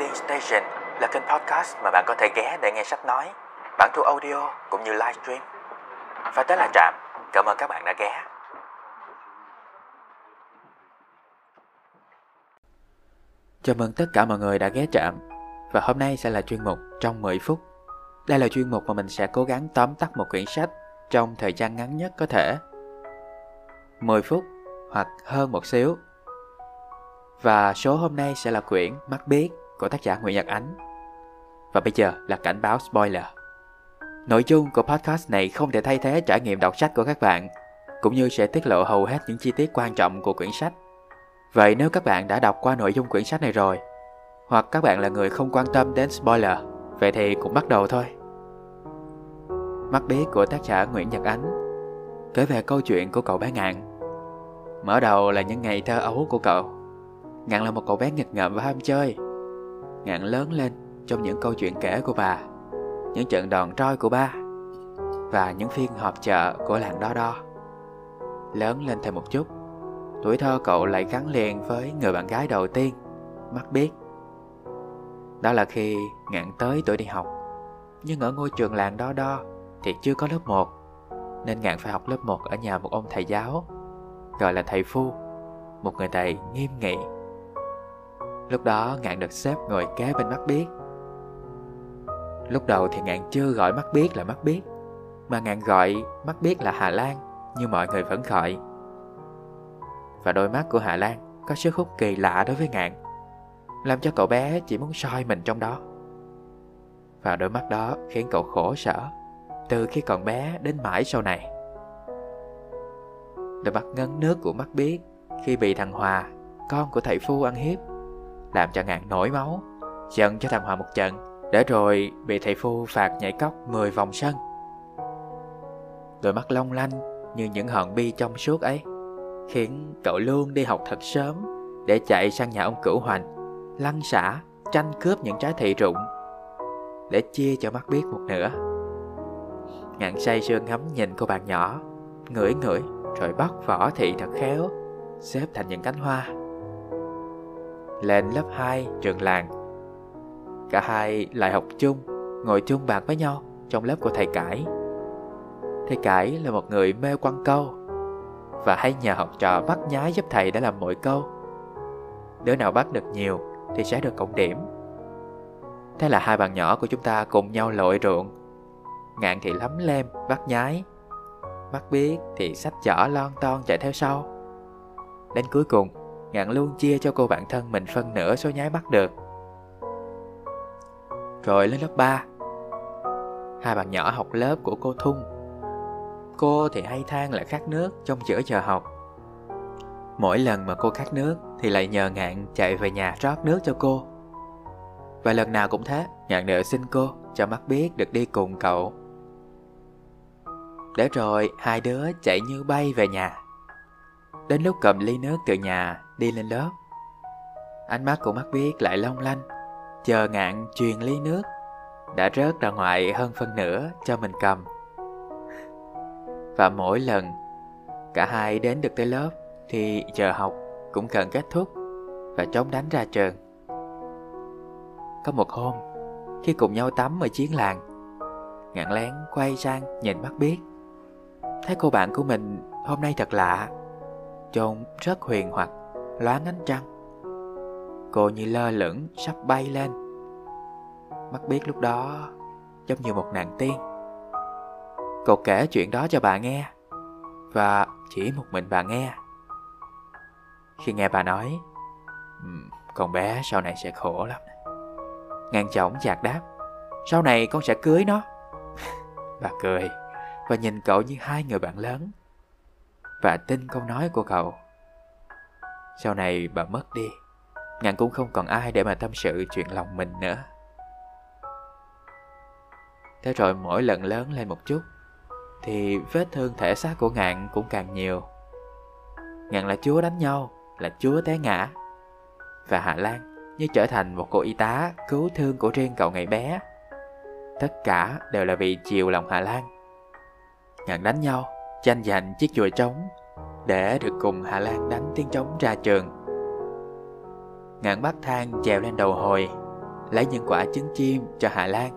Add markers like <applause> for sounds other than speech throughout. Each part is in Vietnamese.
Reading Station là kênh podcast mà bạn có thể ghé để nghe sách nói, bản thu audio cũng như livestream. Và tới là Trạm, cảm ơn các bạn đã ghé. Chào mừng tất cả mọi người đã ghé Trạm và hôm nay sẽ là chuyên mục trong 10 phút. Đây là chuyên mục mà mình sẽ cố gắng tóm tắt một quyển sách trong thời gian ngắn nhất có thể. 10 phút hoặc hơn một xíu. Và số hôm nay sẽ là quyển Mắt biết của tác giả Nguyễn Nhật Ánh. Và bây giờ là cảnh báo spoiler. Nội dung của podcast này không thể thay thế trải nghiệm đọc sách của các bạn, cũng như sẽ tiết lộ hầu hết những chi tiết quan trọng của quyển sách. Vậy nếu các bạn đã đọc qua nội dung quyển sách này rồi, hoặc các bạn là người không quan tâm đến spoiler, vậy thì cũng bắt đầu thôi. Mắt bí của tác giả Nguyễn Nhật Ánh kể về câu chuyện của cậu bé Ngạn. Mở đầu là những ngày thơ ấu của cậu. Ngạn là một cậu bé nghịch ngợm và ham chơi. Ngạn lớn lên trong những câu chuyện kể của bà, những trận đòn roi của ba và những phiên họp chợ của làng đo đo. Lớn lên thêm một chút, tuổi thơ cậu lại gắn liền với người bạn gái đầu tiên, mắt biết. Đó là khi ngạn tới tuổi đi học, nhưng ở ngôi trường làng đo đo thì chưa có lớp 1, nên ngạn phải học lớp 1 ở nhà một ông thầy giáo, gọi là thầy Phu, một người thầy nghiêm nghị. Lúc đó ngạn được xếp ngồi kế bên mắt biết. Lúc đầu thì ngạn chưa gọi mắt biết là mắt biết, mà ngạn gọi mắt biết là Hà Lan như mọi người vẫn gọi. Và đôi mắt của Hà Lan có sức hút kỳ lạ đối với ngạn, làm cho cậu bé chỉ muốn soi mình trong đó. Và đôi mắt đó khiến cậu khổ sở từ khi còn bé đến mãi sau này. Đôi mắt ngấn nước của mắt biết khi bị thằng Hòa, con của thầy Phu ăn hiếp, làm cho ngạn nổi máu, giận cho thằng Hòa một trận, để rồi bị thầy Phu phạt nhảy cóc 10 vòng sân. Đôi mắt long lanh như những hòn bi trong suốt ấy, khiến cậu luôn đi học thật sớm để chạy sang nhà ông cửu hoành, lăn xả, tranh cướp những trái thị rụng để chia cho mắt biết một nửa. Ngạn say sưa ngắm nhìn cô bạn nhỏ Ngửi ngửi rồi bắt vỏ thị thật khéo Xếp thành những cánh hoa lên lớp 2 trường làng. Cả hai lại học chung Ngồi chung bàn với nhau Trong lớp của thầy Cải. Thầy Cải là một người mê quăng câu Và hay nhờ học trò bắt nhái giúp thầy để làm mỗi câu. Đứa nào bắt được nhiều Thì sẽ được cộng điểm. Thế là hai bạn nhỏ của chúng ta cùng nhau lội ruộng. Ngạn thì lắm lem, bắt nhái Mắt biết thì sách chở lon ton chạy theo sau. Đến cuối cùng Ngạn luôn chia cho cô bạn thân mình phân nửa số nhái bắt được. Rồi lên lớp 3 Hai bạn nhỏ học lớp của cô Thung. Cô thì hay than lại khát nước trong giữa giờ học. Mỗi lần mà cô khát nước Thì lại nhờ Ngạn chạy về nhà rót nước cho cô. Và lần nào cũng thế, Ngạn đều xin cô cho mắt biết được đi cùng cậu. Để rồi hai đứa chạy như bay về nhà. Đến lúc cầm ly nước từ nhà đi lên lớp Ánh mắt của mắt biết lại long lanh, Chờ ngạn truyền ly nước. Đã rớt ra ngoài hơn phân nửa cho mình cầm. Và mỗi lần cả hai đến được tới lớp Thì giờ học cũng cần kết thúc Và chống đánh ra trường. Có một hôm, Khi cùng nhau tắm ở chiến làng, Ngạn lén quay sang nhìn mắt biết. Thấy cô bạn của mình hôm nay thật lạ, Trông rất huyền hoặc. Loáng ánh trăng. Cô như lơ lửng sắp bay lên. Mắt biết lúc đó Giống như một nàng tiên. Cô kể chuyện đó cho bà nghe, Và chỉ một mình bà nghe. Khi nghe bà nói Con bé sau này sẽ khổ lắm. Ngang chóng chạc đáp, Sau này con sẽ cưới nó. <laughs> Bà cười và nhìn cậu như hai người bạn lớn. Và tin câu nói của cậu sau này bà mất đi ngạn cũng không còn ai để mà tâm sự chuyện lòng mình nữa. Thế rồi mỗi lần lớn lên một chút thì vết thương thể xác của ngạn cũng càng nhiều. Ngạn là chúa đánh nhau là chúa té ngã. Và hạ lan như trở thành một cô y tá cứu thương của riêng cậu ngày bé. Tất cả đều là vì chiều lòng hạ lan. Ngạn đánh nhau, tranh giành chiếc chùa trống để được cùng Hà Lan đánh tiếng trống ra trường. Ngạn bắt thang trèo lên đầu hồi, lấy những quả trứng chim cho Hà Lan,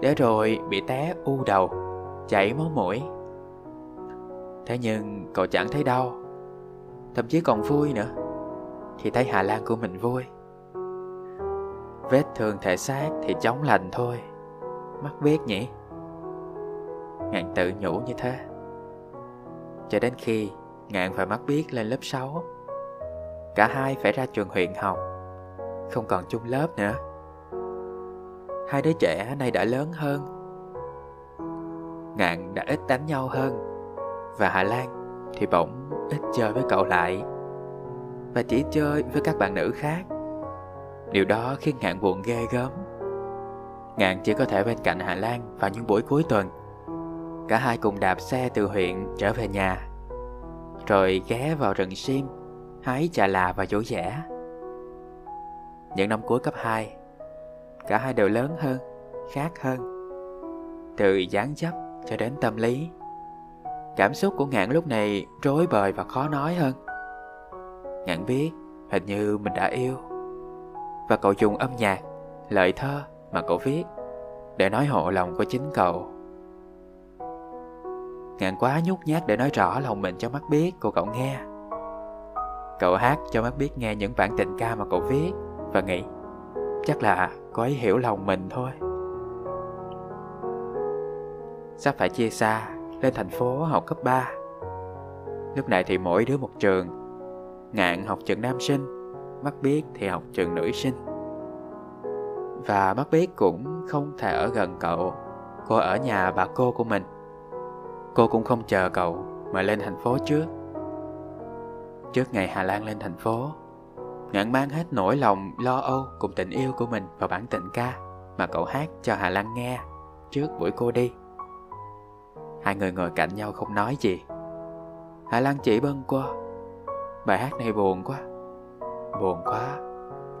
để rồi bị té u đầu, chảy máu mũi. Thế nhưng cậu chẳng thấy đau, thậm chí còn vui nữa, khi thấy Hà Lan của mình vui. Vết thương thể xác thì chóng lành thôi, mắt biết nhỉ? Ngạn tự nhủ như thế. Cho đến khi Ngạn và mắt biết lên lớp 6 Cả hai phải ra trường huyện học, Không còn chung lớp nữa. Hai đứa trẻ nay đã lớn hơn. Ngạn đã ít đánh nhau hơn, Và Hà Lan thì bỗng ít chơi với cậu lại, Và chỉ chơi với các bạn nữ khác. Điều đó khiến Ngạn buồn ghê gớm. Ngạn chỉ có thể bên cạnh Hà Lan vào những buổi cuối tuần. Cả hai cùng đạp xe từ huyện trở về nhà. Rồi ghé vào rừng sim Hái trà là và dỗ dẻ Những năm cuối cấp 2 Cả hai đều lớn hơn Khác hơn Từ dáng dấp cho đến tâm lý. Cảm xúc của Ngạn lúc này rối bời và khó nói hơn. Ngạn biết hình như mình đã yêu Và cậu dùng âm nhạc, lời thơ mà cậu viết Để nói hộ lòng của chính cậu. Ngạn quá nhút nhát để nói rõ lòng mình cho mắt biết, cô cậu nghe. Cậu hát cho mắt biết nghe những bản tình ca mà cậu viết, Và nghĩ, Chắc là cô ấy hiểu lòng mình thôi. Sắp phải chia xa, Lên thành phố học cấp 3 Lúc này thì mỗi đứa một trường. Ngạn học trường nam sinh, Mắt biết thì học trường nữ sinh. Và mắt biết cũng không thể ở gần cậu. Cô ở nhà bà cô của mình. Cô cũng không chờ cậu mà lên thành phố trước. Trước ngày Hà Lan lên thành phố, Ngạn mang hết nỗi lòng, lo âu, cùng tình yêu của mình vào bản tình ca Mà cậu hát cho Hà Lan nghe trước buổi cô đi. Hai người ngồi cạnh nhau không nói gì. Hà Lan chỉ bâng qua. Bài hát này buồn quá. Buồn quá.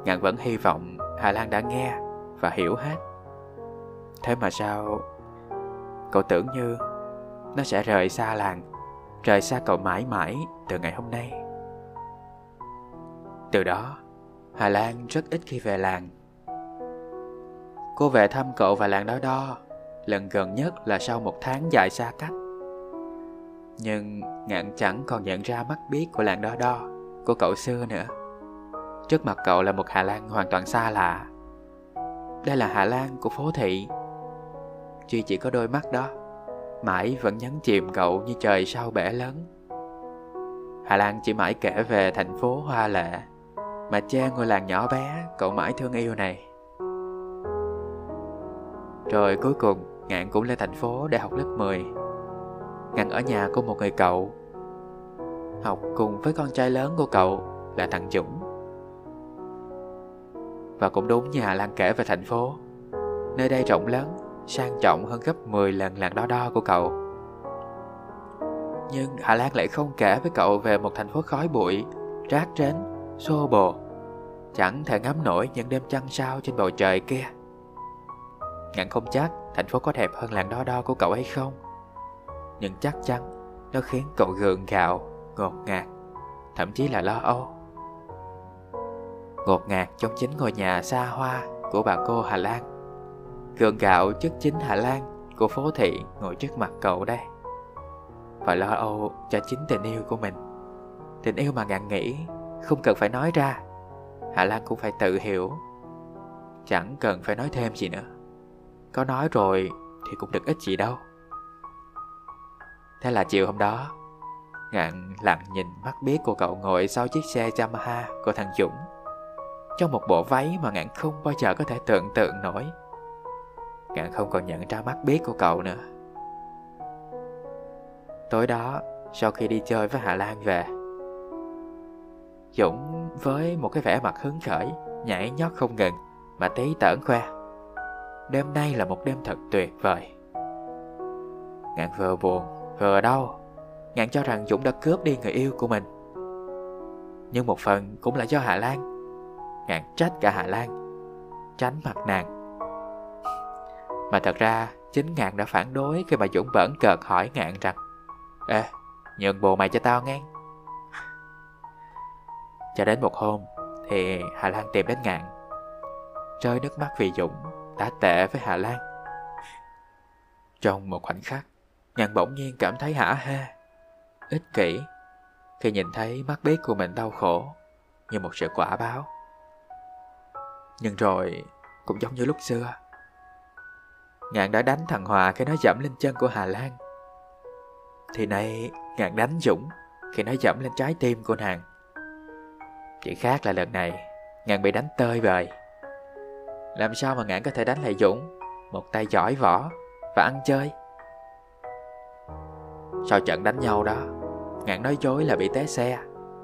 Ngạn vẫn hy vọng Hà Lan đã nghe Và hiểu hết. Thế mà sao? Cậu tưởng như nó sẽ rời xa làng Rời xa cậu mãi mãi từ ngày hôm nay từ đó, Hà Lan rất ít khi về làng. Cô về thăm cậu và làng đó đo, lần gần nhất là sau một tháng dài xa cách. Nhưng ngạn chẳng còn nhận ra mắt biết của làng đó đo, của cậu xưa nữa. Trước mặt cậu là một Hà Lan hoàn toàn xa lạ. Đây là Hà Lan của phố thị. Duy chỉ có đôi mắt đó, mãi vẫn nhấn chìm cậu như trời sau bể lớn. Hà Lan chỉ mãi kể về thành phố hoa lệ mà cha ngôi làng nhỏ bé cậu mãi thương yêu này. Rồi cuối cùng Ngạn cũng lên thành phố để học lớp 10 Ngạn ở nhà của một người cậu Học cùng với con trai lớn của cậu là thằng Dũng Và cũng đúng như Hà Lan kể về thành phố Nơi đây rộng lớn, sang trọng hơn gấp 10 lần làng đo đo của cậu. Nhưng Hà Lan lại không kể với cậu về một thành phố khói bụi, rác rến xô bồ Chẳng thể ngắm nổi những đêm trăng sao trên bầu trời kia. Ngạn không chắc thành phố có đẹp hơn làng đo đo của cậu hay không Nhưng chắc chắn nó khiến cậu gượng gạo, ngột ngạt Thậm chí là lo âu. Ngột ngạt trong chính ngôi nhà xa hoa của bà cô Hà Lan. Gượng gạo chất chính Hà Lan của phố thị ngồi trước mặt cậu đây. Và lo âu cho chính tình yêu của mình. Tình yêu mà ngạn nghĩ không cần phải nói ra. Hạ Lan cũng phải tự hiểu. Chẳng cần phải nói thêm gì nữa. Có nói rồi thì cũng được ít gì đâu. Thế là chiều hôm đó, Ngạn lặng nhìn mắt biết của cậu ngồi sau chiếc xe Yamaha của thằng Dũng. Trong một bộ váy mà Ngạn không bao giờ có thể tưởng tượng nổi. Ngạn không còn nhận ra mắt biết của cậu nữa. Tối đó, sau khi đi chơi với Hà Lan về Dũng với một cái vẻ mặt hứng khởi Nhảy nhót không ngừng Mà tí tởn khoe. Đêm nay là một đêm thật tuyệt vời. Ngạn vừa buồn Vừa đau. Ngạn cho rằng Dũng đã cướp đi người yêu của mình. Nhưng một phần cũng là do Hà Lan. Ngạn trách cả Hà Lan. Tránh mặt nàng. Mà thật ra Chính Ngạn đã phản đối khi mà Dũng bẩn cợt hỏi Ngạn rằng Ê, nhường bồ mày cho tao nghe cho đến một hôm thì Hà Lan tìm đến Ngạn rơi nước mắt vì Dũng đã tệ với Hà Lan. Trong một khoảnh khắc, Ngạn bỗng nhiên cảm thấy hả hê, ích kỷ khi nhìn thấy mắt biết của mình đau khổ như một sự quả báo. Nhưng rồi, cũng giống như lúc xưa, Ngạn đã đánh thằng Hòa khi nó dẫm lên chân của Hà Lan. Thì nay, Ngạn đánh Dũng khi nó dẫm lên trái tim của nàng. Chỉ khác là lần này, Ngạn bị đánh tơi bời. Làm sao mà Ngạn có thể đánh lại Dũng, một tay giỏi võ và ăn chơi? Sau trận đánh nhau đó, Ngạn nói dối là bị té xe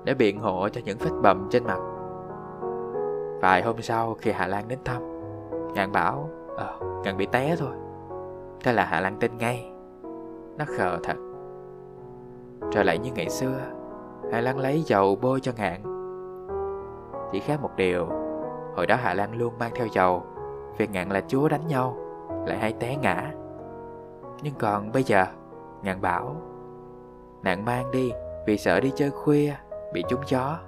để biện hộ cho những vết bầm trên mặt. Vài hôm sau khi Hà Lan đến thăm, Ngạn bảo Ờ, gần bị té thôi. Thế là Hạ Lan tin ngay. Nó khờ thật. Trở lại như ngày xưa, Hạ Lan lấy dầu bôi cho Ngạn. Chỉ khác một điều, hồi đó Hạ Lan luôn mang theo dầu, việc Ngạn là chúa đánh nhau, lại hay té ngã. Nhưng còn bây giờ, Ngạn bảo Nạn mang đi Vì sợ đi chơi khuya Bị trúng gió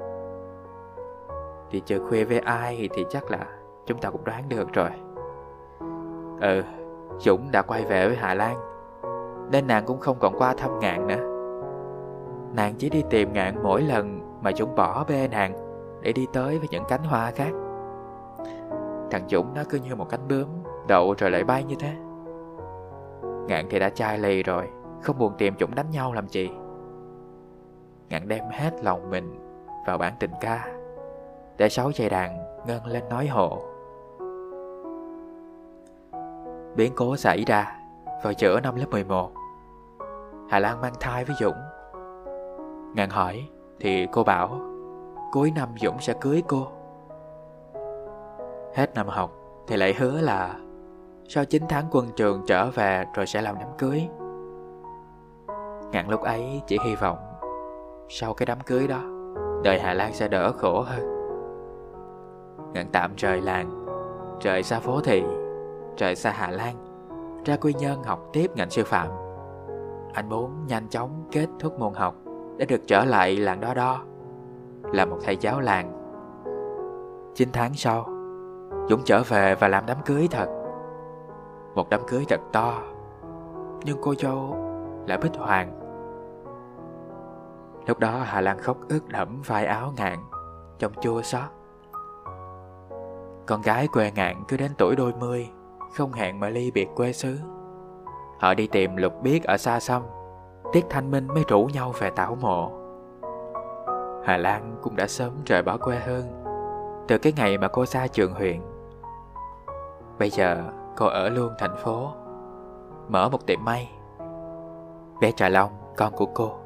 Đi chơi khuya với ai thì chắc là Chúng ta cũng đoán được rồi Ừ Dũng đã quay về với Hà Lan, Nên nàng cũng không còn qua thăm ngạn nữa. Nàng chỉ đi tìm ngạn mỗi lần Mà Dũng bỏ bê nàng Để đi tới với những cánh hoa khác. Thằng Dũng nó cứ như một cánh bướm Đậu rồi lại bay như thế. Ngạn thì đã chai lì rồi, Không buồn tìm Dũng đánh nhau làm gì. Ngạn đem hết lòng mình vào bản tình ca, Để sáu dây đàn ngân lên nói hộ. Biến cố xảy ra vào giữa năm lớp 11 Hà Lan mang thai với Dũng. Ngạn hỏi thì cô bảo, Cuối năm Dũng sẽ cưới cô. Hết năm học thì lại hứa là Sau 9 tháng quân trường trở về rồi sẽ làm đám cưới. Ngạn lúc ấy chỉ hy vọng sau cái đám cưới đó, đời Hà Lan sẽ đỡ khổ hơn. Ngạn tạm rời làng, Rời xa phố thị Rời xa Hà Lan, Ra quy Nhơn học tiếp ngành sư phạm. Anh muốn nhanh chóng kết thúc môn học Để được trở lại làng đó đó Là một thầy giáo làng. 9 tháng sau, Dũng trở về và làm đám cưới thật. Một đám cưới thật to, Nhưng cô dâu là Bích Hoàng. Lúc đó Hà Lan khóc ướt đẫm vai áo ngạn trong chua xót. Con gái quê ngạn cứ đến tuổi đôi mươi không hẹn mà ly biệt quê xứ Họ đi tìm lục biết ở xa xăm Tiết Thanh Minh mới rủ nhau về tảo mộ Hà Lan cũng đã sớm rời bỏ quê hương Từ cái ngày mà cô xa trường huyện Bây giờ cô ở luôn thành phố Mở một tiệm may Bé Trà Long, con của cô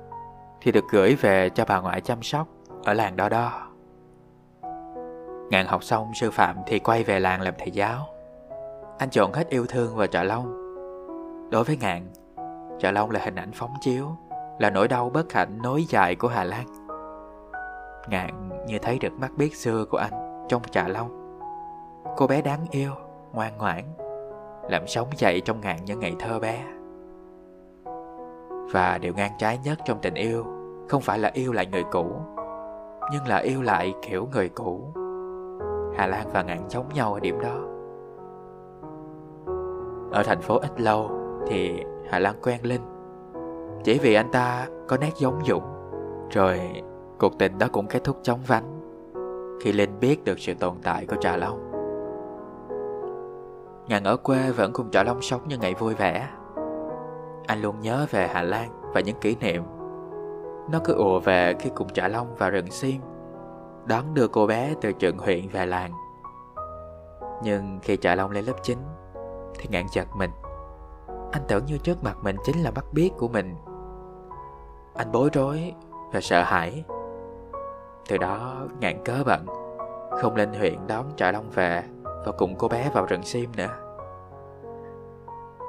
thì được gửi về cho bà ngoại chăm sóc ở làng đó đó. Ngạn học xong sư phạm thì quay về làng làm thầy giáo. Anh chọn hết yêu thương và Trà Long. Đối với Ngạn, Trà Long là hình ảnh phóng chiếu, là nỗi đau bất hạnh nối dài của Hà Lan. Ngạn như thấy được mắt biết xưa của anh trong Trà Long. Cô bé đáng yêu, ngoan ngoãn, làm sống dậy trong Ngạn những ngày thơ bé. Và điều ngang trái nhất trong tình yêu Không phải là yêu lại người cũ Nhưng là yêu lại kiểu người cũ Hà Lan và Ngạn giống nhau ở điểm đó ở thành phố ít lâu Thì Hà Lan quen Linh. Chỉ vì anh ta có nét giống Dũng. Rồi cuộc tình đó cũng kết thúc chóng vánh Khi Linh biết được sự tồn tại của Trà Long. Ngàn ở quê vẫn cùng Trà Long sống như ngày vui vẻ. Anh luôn nhớ về Hà Lan và những kỷ niệm. Nó cứ ùa về khi cùng Trà Long vào rừng sim Đón đưa cô bé từ trường huyện về làng. Nhưng khi Trà Long lên lớp 9 thì ngạn chật mình. Anh tưởng như trước mặt mình chính là bắt biết của mình. Anh bối rối và sợ hãi. Từ đó ngạn cớ bận Không lên huyện đón Trà Long về Và cùng cô bé vào rừng sim nữa.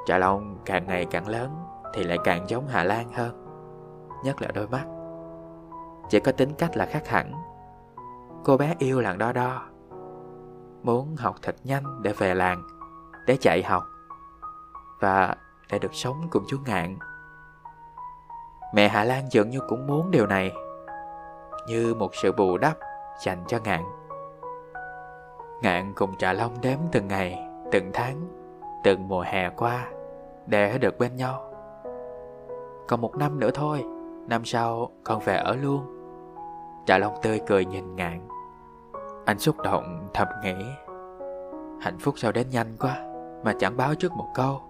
Trà Long càng ngày càng lớn thì lại càng giống Hà Lan hơn, nhất là đôi mắt. Chỉ có tính cách là khác hẳn. Cô bé yêu làng đo đo, muốn học thật nhanh để về làng, để chạy học và để được sống cùng chú Ngạn. Mẹ Hà Lan dường như cũng muốn điều này, như một sự bù đắp dành cho Ngạn. Ngạn cùng Trà Long đếm từng ngày, từng tháng, từng mùa hè qua để được bên nhau. Còn một năm nữa thôi, năm sau con về ở luôn. Trà Long tươi cười nhìn Ngạn. Anh xúc động thầm nghĩ, hạnh phúc sao đến nhanh quá mà chẳng báo trước một câu.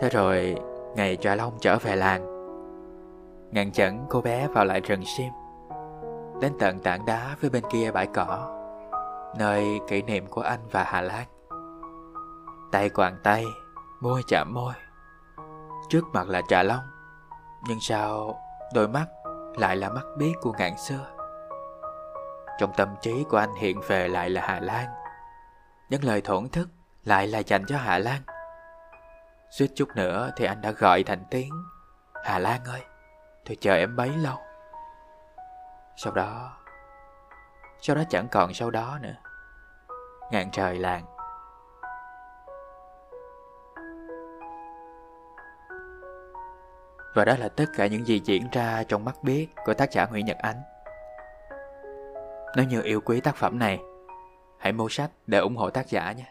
Thế rồi, ngày Trà Long trở về làng, ngăn chặn cô bé vào lại rừng sim, đến tận tảng đá phía bên kia bãi cỏ nơi kỷ niệm của anh và Hà Lan. Tay quàng tay, môi chạm môi. Trước mặt là Trà Long, nhưng sao đôi mắt lại là mắt biết của ngạn xưa. Trong tâm trí của anh hiện về lại là Hà Lan. Những lời thổn thức lại là dành cho Hà Lan. Suýt chút nữa thì anh đã gọi thành tiếng Hà Lan ơi, tôi chờ em bấy lâu. Sau đó sau đó chẳng còn sau đó nữa Ngàn trời làng Và đó là tất cả những gì diễn ra trong mắt biết của tác giả Nguyễn Nhật Ánh. Nếu như yêu quý tác phẩm này, hãy mua sách để ủng hộ tác giả nhé.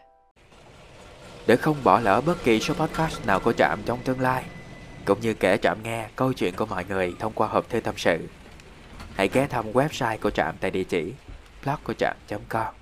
Để không bỏ lỡ bất kỳ số podcast nào của Trạm trong tương lai, cũng như kể Trạm nghe câu chuyện của mọi người thông qua hộp thư tâm sự, hãy ghé thăm website của Trạm tại địa chỉ blog của trạm.com